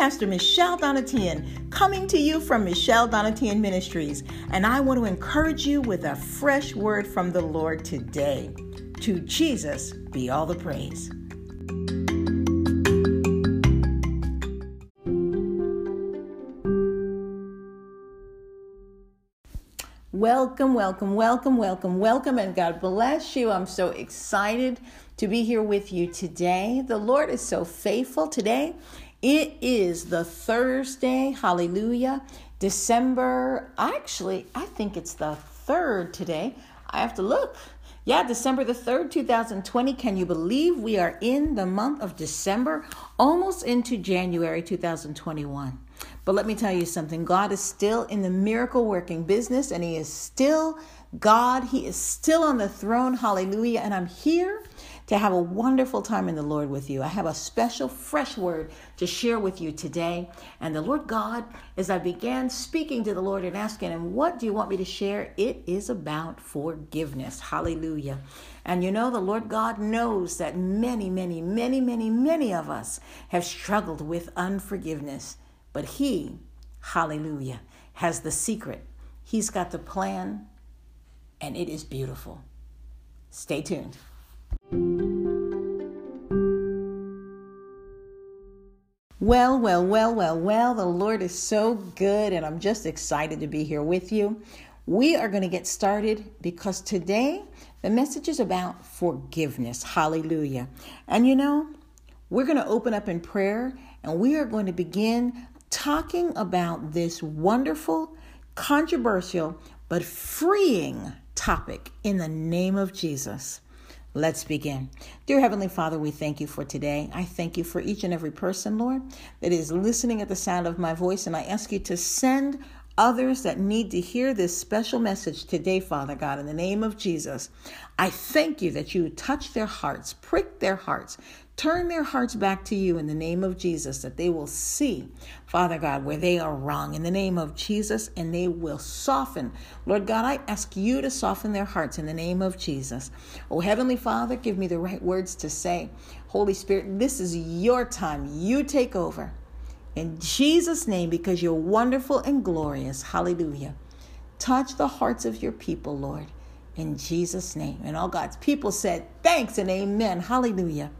Pastor Michelle Donatian, coming to you from Michelle Donatian Ministries, and I want to encourage you with a fresh word from the Lord today. To Jesus be all the praise. Welcome, welcome, welcome, welcome, welcome, and God bless you. I'm so excited to be here with you today. The Lord is so faithful today. It is the Thursday, hallelujah, December. Actually, I think it's the third today. I have to look. Yeah, December the 3rd, 2020. Can you believe we are in the month of December, almost into January 2021? But let me tell you something God is still in the miracle working business and He is still God. He is still on the throne. Hallelujah. And I'm here to have a wonderful time in the Lord with you. I have a special, fresh word to share with you today. And the Lord God, as I began speaking to the Lord and asking Him, What do you want me to share? It is about forgiveness. Hallelujah. And you know, the Lord God knows that many, many, many, many, many of us have struggled with unforgiveness. But He, hallelujah, has the secret. He's got the plan, and it is beautiful. Stay tuned. Well, well, well, well, well, the Lord is so good, and I'm just excited to be here with you. We are going to get started because today the message is about forgiveness. Hallelujah. And you know, we're going to open up in prayer and we are going to begin talking about this wonderful, controversial, but freeing topic in the name of Jesus. Let's begin. Dear Heavenly Father, we thank you for today. I thank you for each and every person, Lord, that is listening at the sound of my voice. And I ask you to send others that need to hear this special message today, Father God, in the name of Jesus. I thank you that you touch their hearts, prick their hearts, turn their hearts back to you in the name of Jesus, that they will see, Father God, where they are wrong in the name of Jesus, and they will soften. Lord God, I ask you to soften their hearts in the name of Jesus. Oh, Heavenly Father, give me the right words to say. Holy Spirit, this is your time. You take over. In Jesus' name, because you're wonderful and glorious. Hallelujah. Touch the hearts of your people, Lord. In Jesus' name. And all God's people said, Thanks and amen. Hallelujah.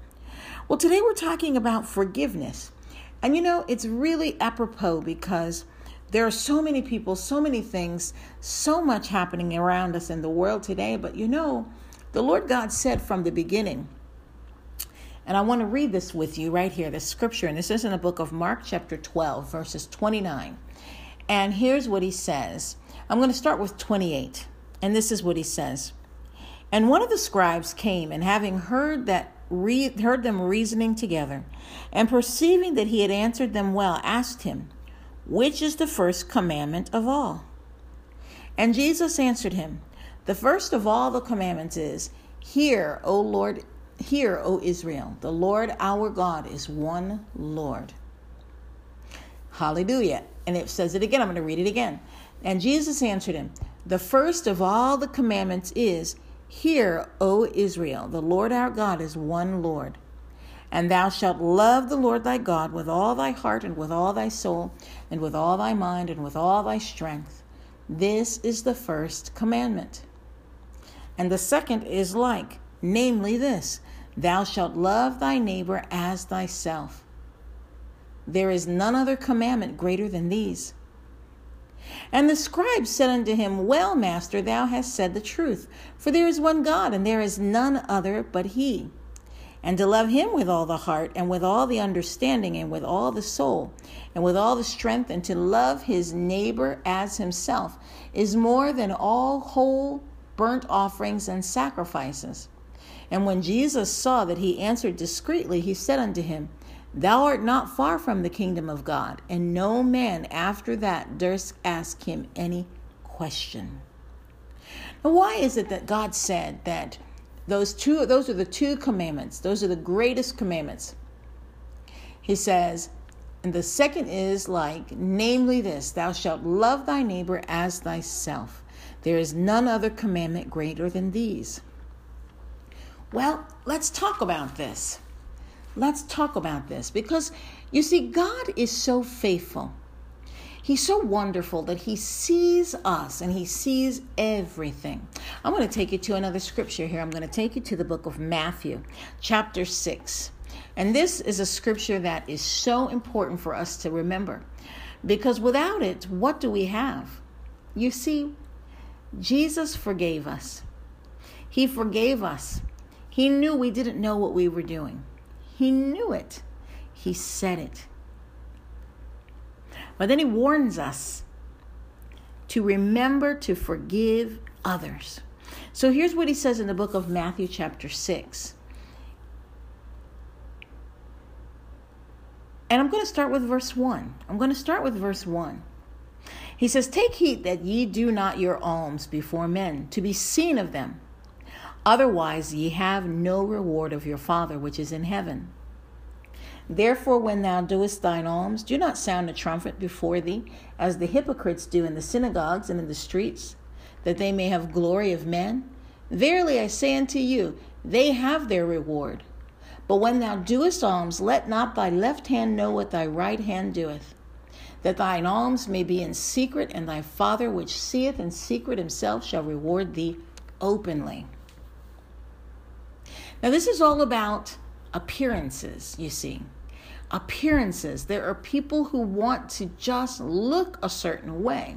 Well, today we're talking about forgiveness. And you know, it's really apropos because there are so many people, so many things, so much happening around us in the world today. But you know, the Lord God said from the beginning, and I want to read this with you right here, the scripture, and this is in the book of Mark, chapter 12, verses 29. And here's what he says I'm going to start with 28. And this is what he says. And one of the scribes came, and having heard that re- heard them reasoning together, and perceiving that he had answered them well, asked him, Which is the first commandment of all? And Jesus answered him, The first of all the commandments is, Hear, O Lord, hear, O Israel, the Lord our God is one Lord. Hallelujah. And it says it again. I'm going to read it again. And Jesus answered him, The first of all the commandments is, Hear, O Israel, the Lord our God is one Lord. And thou shalt love the Lord thy God with all thy heart and with all thy soul and with all thy mind and with all thy strength. This is the first commandment. And the second is like, namely this Thou shalt love thy neighbor as thyself. There is none other commandment greater than these. And the scribe said unto him, Well, master, thou hast said the truth. For there is one God, and there is none other but He. And to love Him with all the heart, and with all the understanding, and with all the soul, and with all the strength, and to love his neighbor as himself, is more than all whole burnt offerings and sacrifices. And when Jesus saw that he answered discreetly, he said unto him, Thou art not far from the kingdom of God. And no man after that durst ask him any question. Now, why is it that God said that those two those are the two commandments, those are the greatest commandments? He says, and the second is like, namely this thou shalt love thy neighbor as thyself. There is none other commandment greater than these. Well, let's talk about this. Let's talk about this because you see, God is so faithful. He's so wonderful that He sees us and He sees everything. I'm going to take you to another scripture here. I'm going to take you to the book of Matthew, chapter 6. And this is a scripture that is so important for us to remember because without it, what do we have? You see, Jesus forgave us. He forgave us. He knew we didn't know what we were doing. He knew it. He said it. But then he warns us to remember to forgive others. So here's what he says in the book of Matthew, chapter 6. And I'm going to start with verse 1. I'm going to start with verse 1. He says, Take heed that ye do not your alms before men, to be seen of them. Otherwise, ye have no reward of your Father which is in heaven. Therefore, when thou doest thine alms, do not sound a trumpet before thee, as the hypocrites do in the synagogues and in the streets, that they may have glory of men. Verily I say unto you, they have their reward. But when thou doest alms, let not thy left hand know what thy right hand doeth, that thine alms may be in secret, and thy Father which seeth in secret himself shall reward thee openly. Now, this is all about appearances, you see. Appearances. There are people who want to just look a certain way.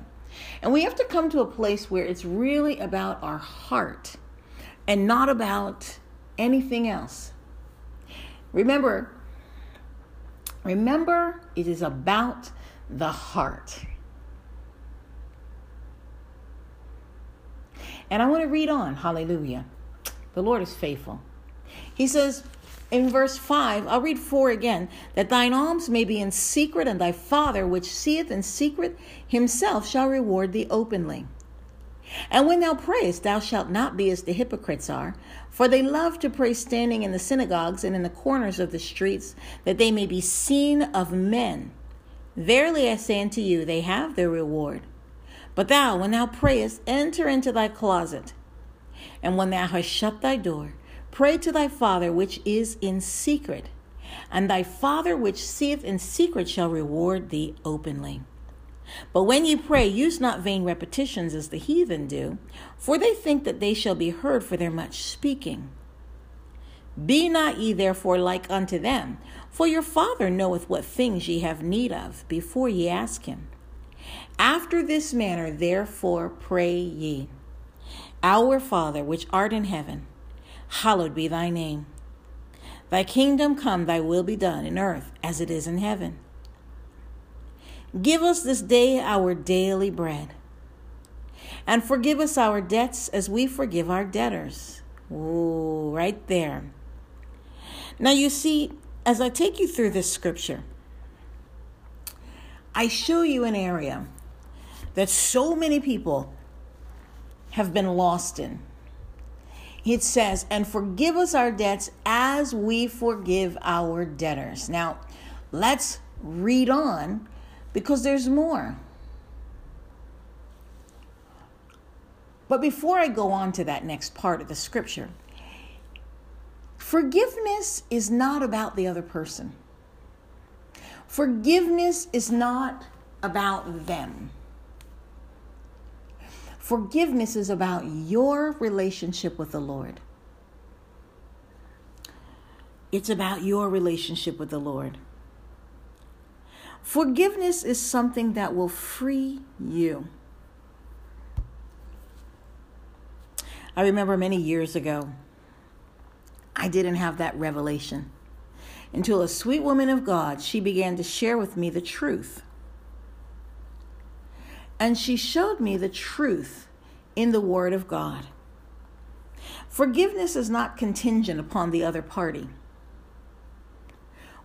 And we have to come to a place where it's really about our heart and not about anything else. Remember, remember, it is about the heart. And I want to read on. Hallelujah. The Lord is faithful. He says in verse 5, I'll read 4 again, that thine alms may be in secret, and thy Father, which seeth in secret, himself shall reward thee openly. And when thou prayest, thou shalt not be as the hypocrites are, for they love to pray standing in the synagogues and in the corners of the streets, that they may be seen of men. Verily I say unto you, they have their reward. But thou, when thou prayest, enter into thy closet, and when thou hast shut thy door, pray to thy Father which is in secret, and thy Father which seeth in secret shall reward thee openly. But when ye pray, use not vain repetitions as the heathen do, for they think that they shall be heard for their much speaking. Be not ye therefore like unto them, for your Father knoweth what things ye have need of before ye ask him. After this manner, therefore, pray ye Our Father, which art in heaven, hallowed be thy name. Thy kingdom come, thy will be done in earth as it is in heaven. Give us this day our daily bread. And forgive us our debts as we forgive our debtors. Ooh, right there. Now, you see, as I take you through this scripture, I show you an area that so many people have been lost in. It says, and forgive us our debts as we forgive our debtors. Now, let's read on because there's more. But before I go on to that next part of the scripture, forgiveness is not about the other person. Forgiveness is not about them. Forgiveness is about your relationship with the Lord. It's about your relationship with the Lord. Forgiveness is something that will free you. I remember many years ago, I didn't have that revelation until a sweet woman of God, she began to share with me the truth. And she showed me the truth in the Word of God. Forgiveness is not contingent upon the other party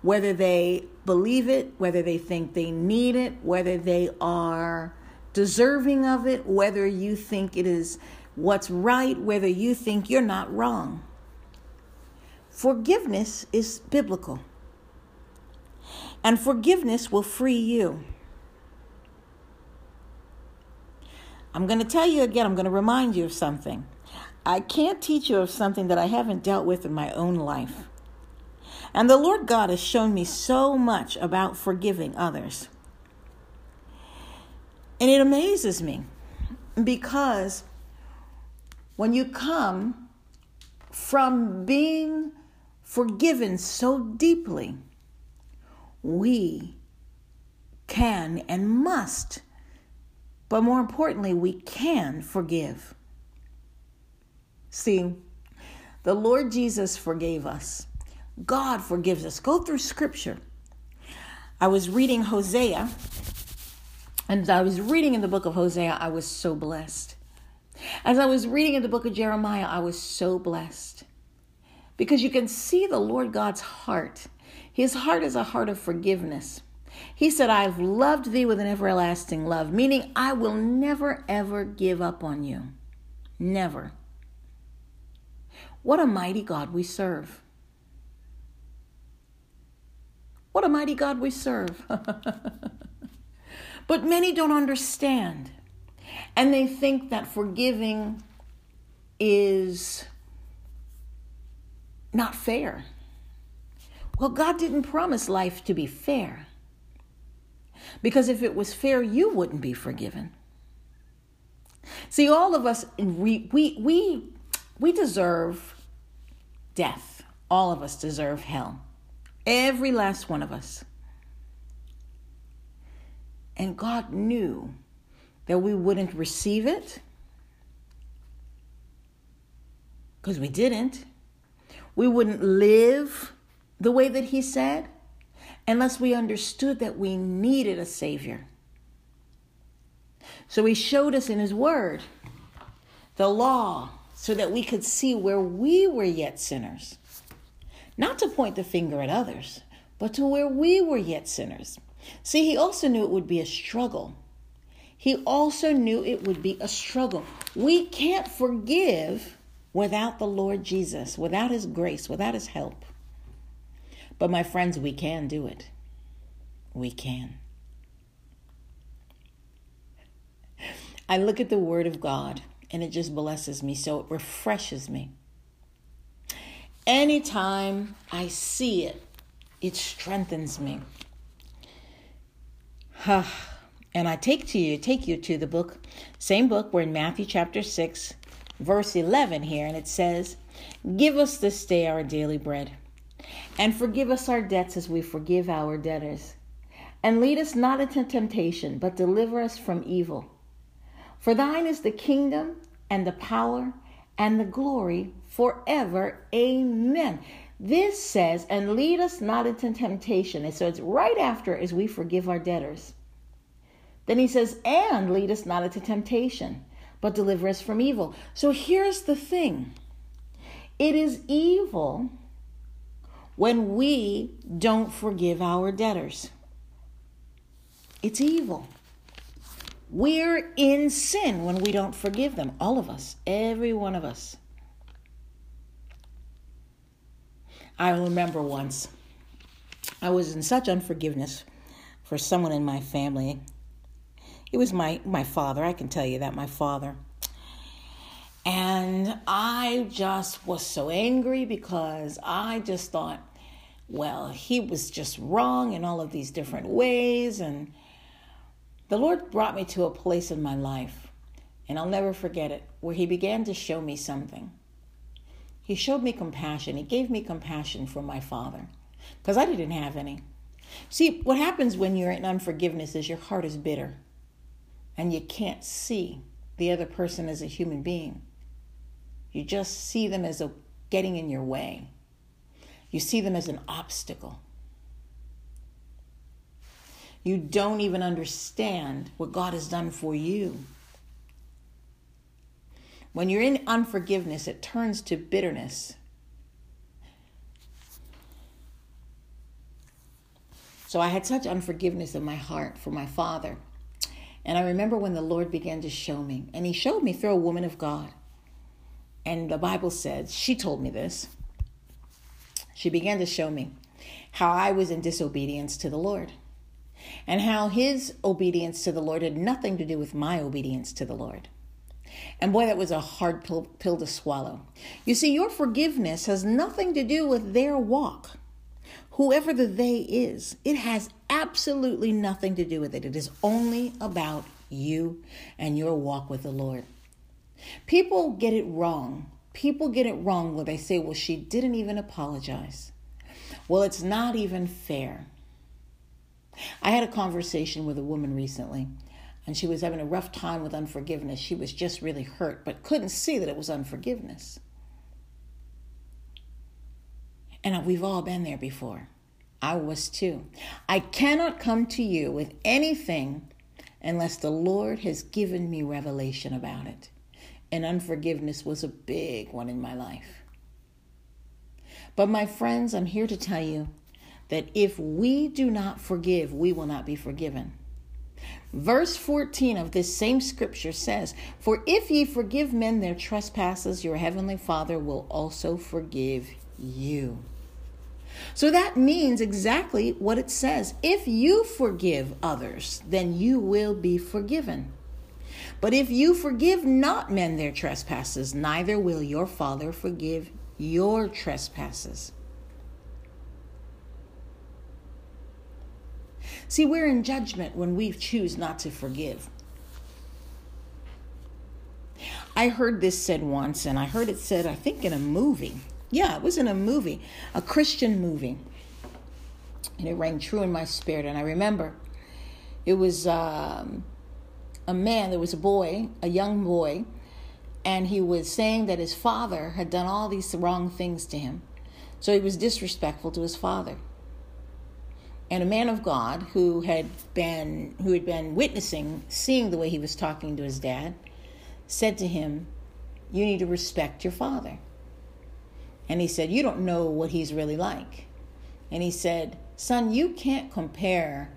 whether they believe it, whether they think they need it, whether they are deserving of it, whether you think it is what's right, whether you think you're not wrong. Forgiveness is biblical. And forgiveness will free you. I'm going to tell you again, I'm going to remind you of something. I can't teach you of something that I haven't dealt with in my own life. And the Lord God has shown me so much about forgiving others. And it amazes me because when you come from being forgiven so deeply, we can and must, but more importantly, we can forgive. See, the Lord Jesus forgave us. God forgives us. Go through scripture. I was reading Hosea, and I was reading in the book of Hosea, I was so blessed. As I was reading in the book of Jeremiah, I was so blessed. Because you can see the Lord God's heart. His heart is a heart of forgiveness. He said, I've loved thee with an everlasting love, meaning I will never, ever give up on you. Never. What a mighty God we serve. What a mighty God we serve. but many don't understand. And they think that forgiving is not fair. Well, God didn't promise life to be fair. Because if it was fair, you wouldn't be forgiven. See, all of us, we, we, we, we deserve death. All of us deserve hell. Every last one of us. And God knew that we wouldn't receive it because we didn't. We wouldn't live the way that He said unless we understood that we needed a Savior. So He showed us in His Word the law so that we could see where we were yet sinners. Not to point the finger at others, but to where we were yet sinners. See, He also knew it would be a struggle he also knew it would be a struggle. We can't forgive without the Lord Jesus, without His grace, without His help. But my friends, we can do it. We can. I look at the Word of God and it just blesses me, so it refreshes me. Anytime I see it, it strengthens me. And I take to you, take you to the book, same book, we're in Matthew chapter 6, verse 11 here, and it says, Give us this day our daily bread, and forgive us our debts as we forgive our debtors. And lead us not into temptation, but deliver us from evil. For thine is the kingdom, and the power, and the glory forever. Amen. This says, and lead us not into temptation. And so it's right after as we forgive our debtors. Then he says, and lead us not into temptation, but deliver us from evil. So here's the thing it is evil when we don't forgive our debtors. It's evil. We're in sin when we don't forgive them. All of us, every one of us. I remember once I was in such unforgiveness for someone in my family it was my, my father, I can tell you that, my father. And I just was so angry because I just thought, well, he was just wrong in all of these different ways. And the Lord brought me to a place in my life, and I'll never forget it, where He began to show me something. He showed me compassion. He gave me compassion for my father because I didn't have any. See, what happens when you're in unforgiveness is your heart is bitter and you can't see the other person as a human being. You just see them as a getting in your way. You see them as an obstacle. You don't even understand what God has done for you. When you're in unforgiveness, it turns to bitterness. So I had such unforgiveness in my heart for my father and I remember when the Lord began to show me, and He showed me through a woman of God. And the Bible said, she told me this. She began to show me how I was in disobedience to the Lord, and how His obedience to the Lord had nothing to do with my obedience to the Lord. And boy, that was a hard pill, pill to swallow. You see, your forgiveness has nothing to do with their walk. whoever the they is, it has absolutely nothing to do with it. It is only about you and your walk with the Lord. People get it wrong. People get it wrong when they say, well, she didn't even apologize. Well, it's not even fair. I had a conversation with a woman recently, and she was having a rough time with unforgiveness. She was just really hurt, but couldn't see that it was unforgiveness. And we've all been there before. I was too. I cannot come to you with anything unless the Lord has given me revelation about it. And unforgiveness was a big one in my life. But, my friends, I'm here to tell you that if we do not forgive, we will not be forgiven. Verse 14 of this same scripture says, For if ye forgive men their trespasses, your heavenly Father will also forgive you. So that means exactly what it says. If you forgive others, then you will be forgiven. But if you forgive not men their trespasses, neither will your Father forgive your trespasses. See, we're in judgment when we choose not to forgive. I heard this said once, and I heard it said, I think, in a movie. Yeah, it was in a movie, a Christian movie. And it rang true in my spirit. And I remember it was um, a man, there was a boy, a young boy, and he was saying that his father had done all these wrong things to him. So he was disrespectful to his father. And a man of God who had been who had been witnessing, seeing the way he was talking to his dad, said to him, "You need to respect your father." And he said, You don't know what he's really like. And he said, Son, you can't compare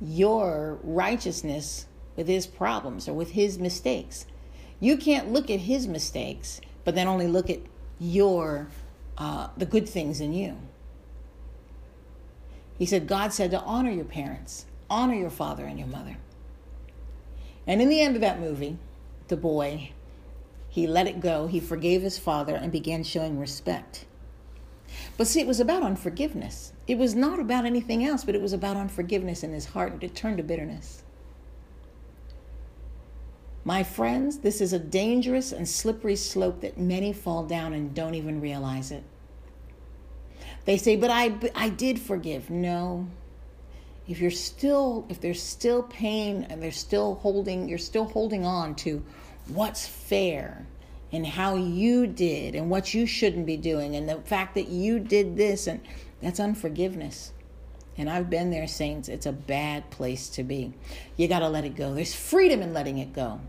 your righteousness with his problems or with his mistakes. You can't look at his mistakes, but then only look at your uh, the good things in you. He said, God said to honor your parents, honor your father and your mother. And in the end of that movie, the boy he let it go. He forgave his father and began showing respect. But see, it was about unforgiveness. It was not about anything else, but it was about unforgiveness in his heart, and it turned to bitterness. My friends, this is a dangerous and slippery slope that many fall down and don't even realize it. They say, "But I I did forgive." No. If you're still if there's still pain and there's still holding you're still holding on to what's fair and how you did and what you shouldn't be doing and the fact that you did this and that's unforgiveness. And I've been there, saints. It's a bad place to be. You got to let it go. There's freedom in letting it go.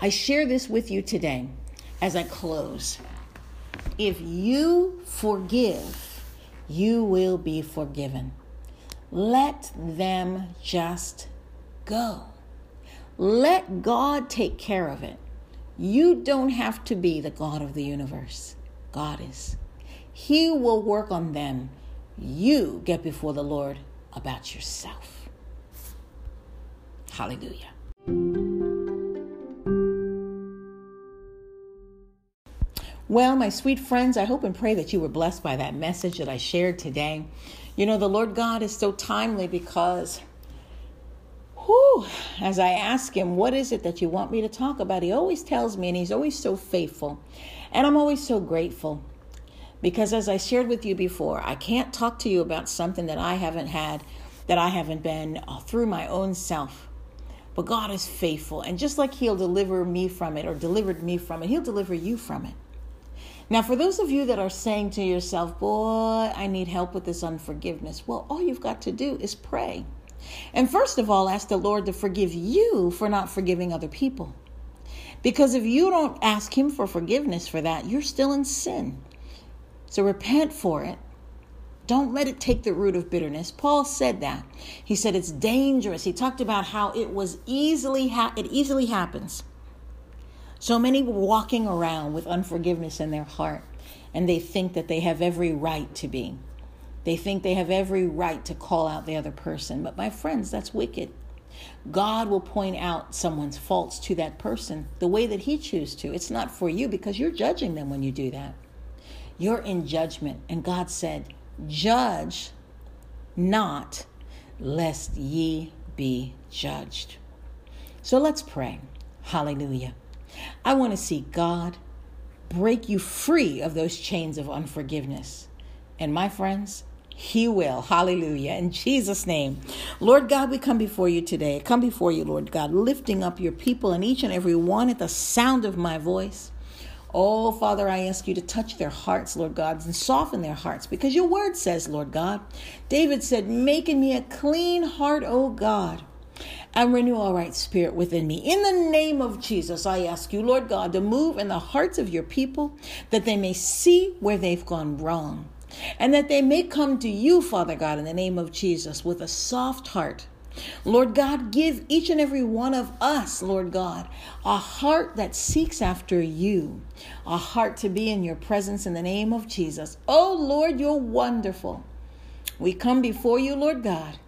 I share this with you today as I close. If you forgive, you will be forgiven. Let them just go. Let God take care of it. You don't have to be the God of the universe. God is. He will work on them. You get before the Lord about yourself. Hallelujah. Well, my sweet friends, I hope and pray that you were blessed by that message that I shared today. You know, the Lord God is so timely because whew, as I ask him, What is it that you want me to talk about? He always tells me, and he's always so faithful. And I'm always so grateful because, as I shared with you before, I can't talk to you about something that I haven't had, that I haven't been uh, through my own self. But God is faithful. And just like He'll deliver me from it or delivered me from it, He'll deliver you from it. Now, for those of you that are saying to yourself, Boy, I need help with this unforgiveness, well, all you've got to do is pray. And first of all, ask the Lord to forgive you for not forgiving other people. Because if you don't ask Him for forgiveness for that, you're still in sin. So repent for it. Don't let it take the root of bitterness. Paul said that. He said it's dangerous. He talked about how it was easily ha- it easily happens. So many were walking around with unforgiveness in their heart, and they think that they have every right to be. They think they have every right to call out the other person. But my friends, that's wicked. God will point out someone's faults to that person the way that He chooses to. It's not for you because you're judging them when you do that. You're in judgment. And God said, Judge not, lest ye be judged. So let's pray. Hallelujah. I want to see God break you free of those chains of unforgiveness. And my friends, he will. Hallelujah. In Jesus' name. Lord God, we come before you today. Come before you, Lord God, lifting up your people and each and every one at the sound of my voice. Oh, Father, I ask you to touch their hearts, Lord God, and soften their hearts because your word says, Lord God, David said, Making me a clean heart, O God, and renew a right spirit within me. In the name of Jesus, I ask you, Lord God, to move in the hearts of your people that they may see where they've gone wrong and that they may come to you, Father God, in the name of Jesus, with a soft heart. Lord God, give each and every one of us, Lord God, a heart that seeks after you, a heart to be in your presence in the name of Jesus. Oh Lord, you're wonderful. We come before you, Lord God,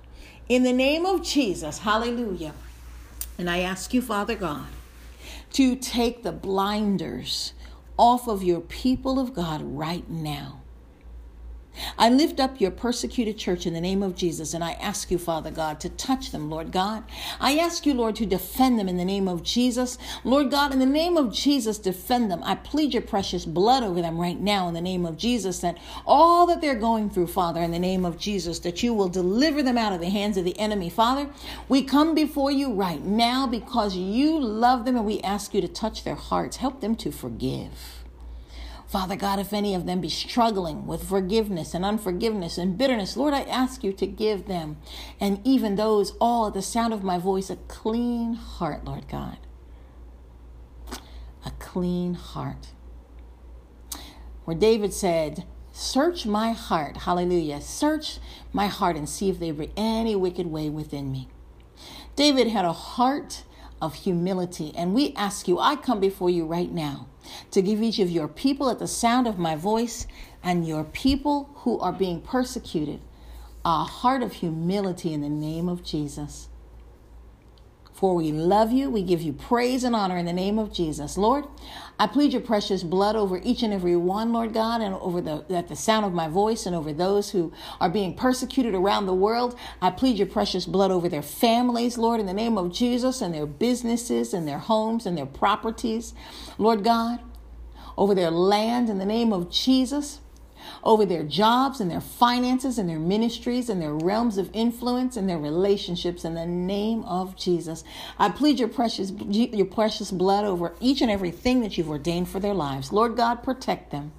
in the name of Jesus. Hallelujah. And I ask you, Father God, to take the blinders off of your people of God right now. I lift up your persecuted church in the name of Jesus, and I ask you, Father God, to touch them, Lord God. I ask you, Lord, to defend them in the name of Jesus. Lord God, in the name of Jesus, defend them. I plead your precious blood over them right now in the name of Jesus, that all that they're going through, Father, in the name of Jesus, that you will deliver them out of the hands of the enemy. Father, we come before you right now because you love them, and we ask you to touch their hearts. Help them to forgive. Father God, if any of them be struggling with forgiveness and unforgiveness and bitterness, Lord, I ask you to give them and even those all at the sound of my voice a clean heart, Lord God. A clean heart. Where David said, Search my heart, hallelujah. Search my heart and see if there be any wicked way within me. David had a heart of humility, and we ask you, I come before you right now to give each of your people at the sound of my voice and your people who are being persecuted a heart of humility in the name of Jesus. For we love you, we give you praise and honor in the name of Jesus. Lord, I plead your precious blood over each and every one, Lord God, and over the at the sound of my voice and over those who are being persecuted around the world. I plead your precious blood over their families, Lord, in the name of Jesus, and their businesses and their homes and their properties. Lord God, over their land in the name of Jesus over their jobs and their finances and their ministries and their realms of influence and their relationships in the name of Jesus. I plead your precious your precious blood over each and everything that you've ordained for their lives. Lord God, protect them.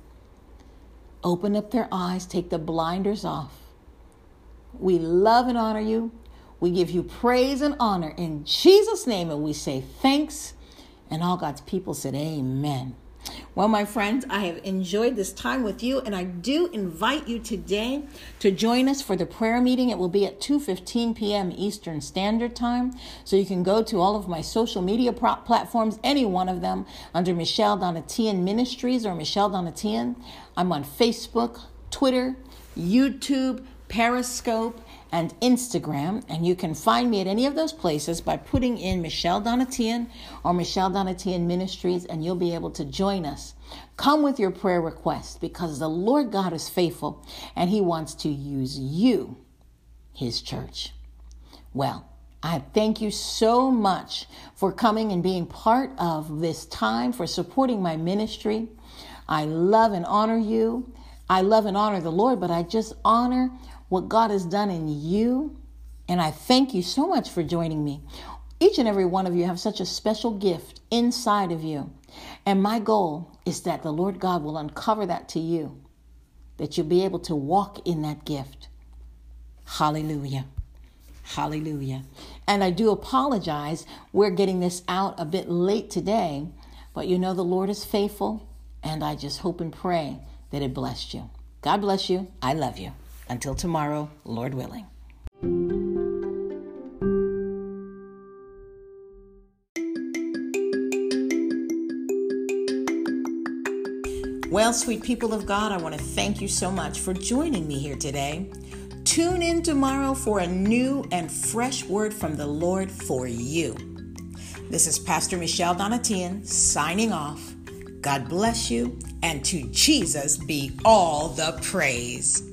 Open up their eyes, take the blinders off. We love and honor you. We give you praise and honor in Jesus' name, and we say thanks. And all God's people said, Amen. Well, my friends, I have enjoyed this time with you, and I do invite you today to join us for the prayer meeting. It will be at 2:15 p.m. Eastern Standard Time. So you can go to all of my social media platforms, any one of them, under Michelle Donatian Ministries or Michelle Donatian. I'm on Facebook, Twitter, YouTube, Periscope and Instagram. And you can find me at any of those places by putting in Michelle Donatian or Michelle Donatian Ministries, and you'll be able to join us. Come with your prayer request because the Lord God is faithful and He wants to use you, His church. Well, I thank you so much for coming and being part of this time, for supporting my ministry. I love and honor you. I love and honor the Lord, but I just honor what God has done in you. And I thank you so much for joining me. Each and every one of you have such a special gift inside of you. And my goal is that the Lord God will uncover that to you, that you'll be able to walk in that gift. Hallelujah. Hallelujah. And I do apologize. We're getting this out a bit late today, but you know the Lord is faithful, and I just hope and pray that it blessed you. God bless you. I love you. Until tomorrow, Lord willing. Well, sweet people of God, I want to thank you so much for joining me here today. Tune in tomorrow for a new and fresh word from the Lord for you. This is Pastor Michelle Donatian signing off. God bless you, and to Jesus be all the praise.